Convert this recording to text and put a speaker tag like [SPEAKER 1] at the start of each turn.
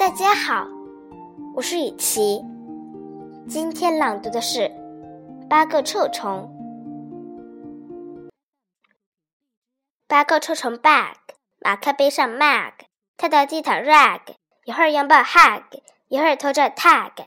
[SPEAKER 1] 大家好，我是雨琪。今天朗读的是《八个臭虫》。八个臭虫 bag，马克背上 mag，他到地毯 rag，一会儿拥抱 hug，一会儿拖着 tag，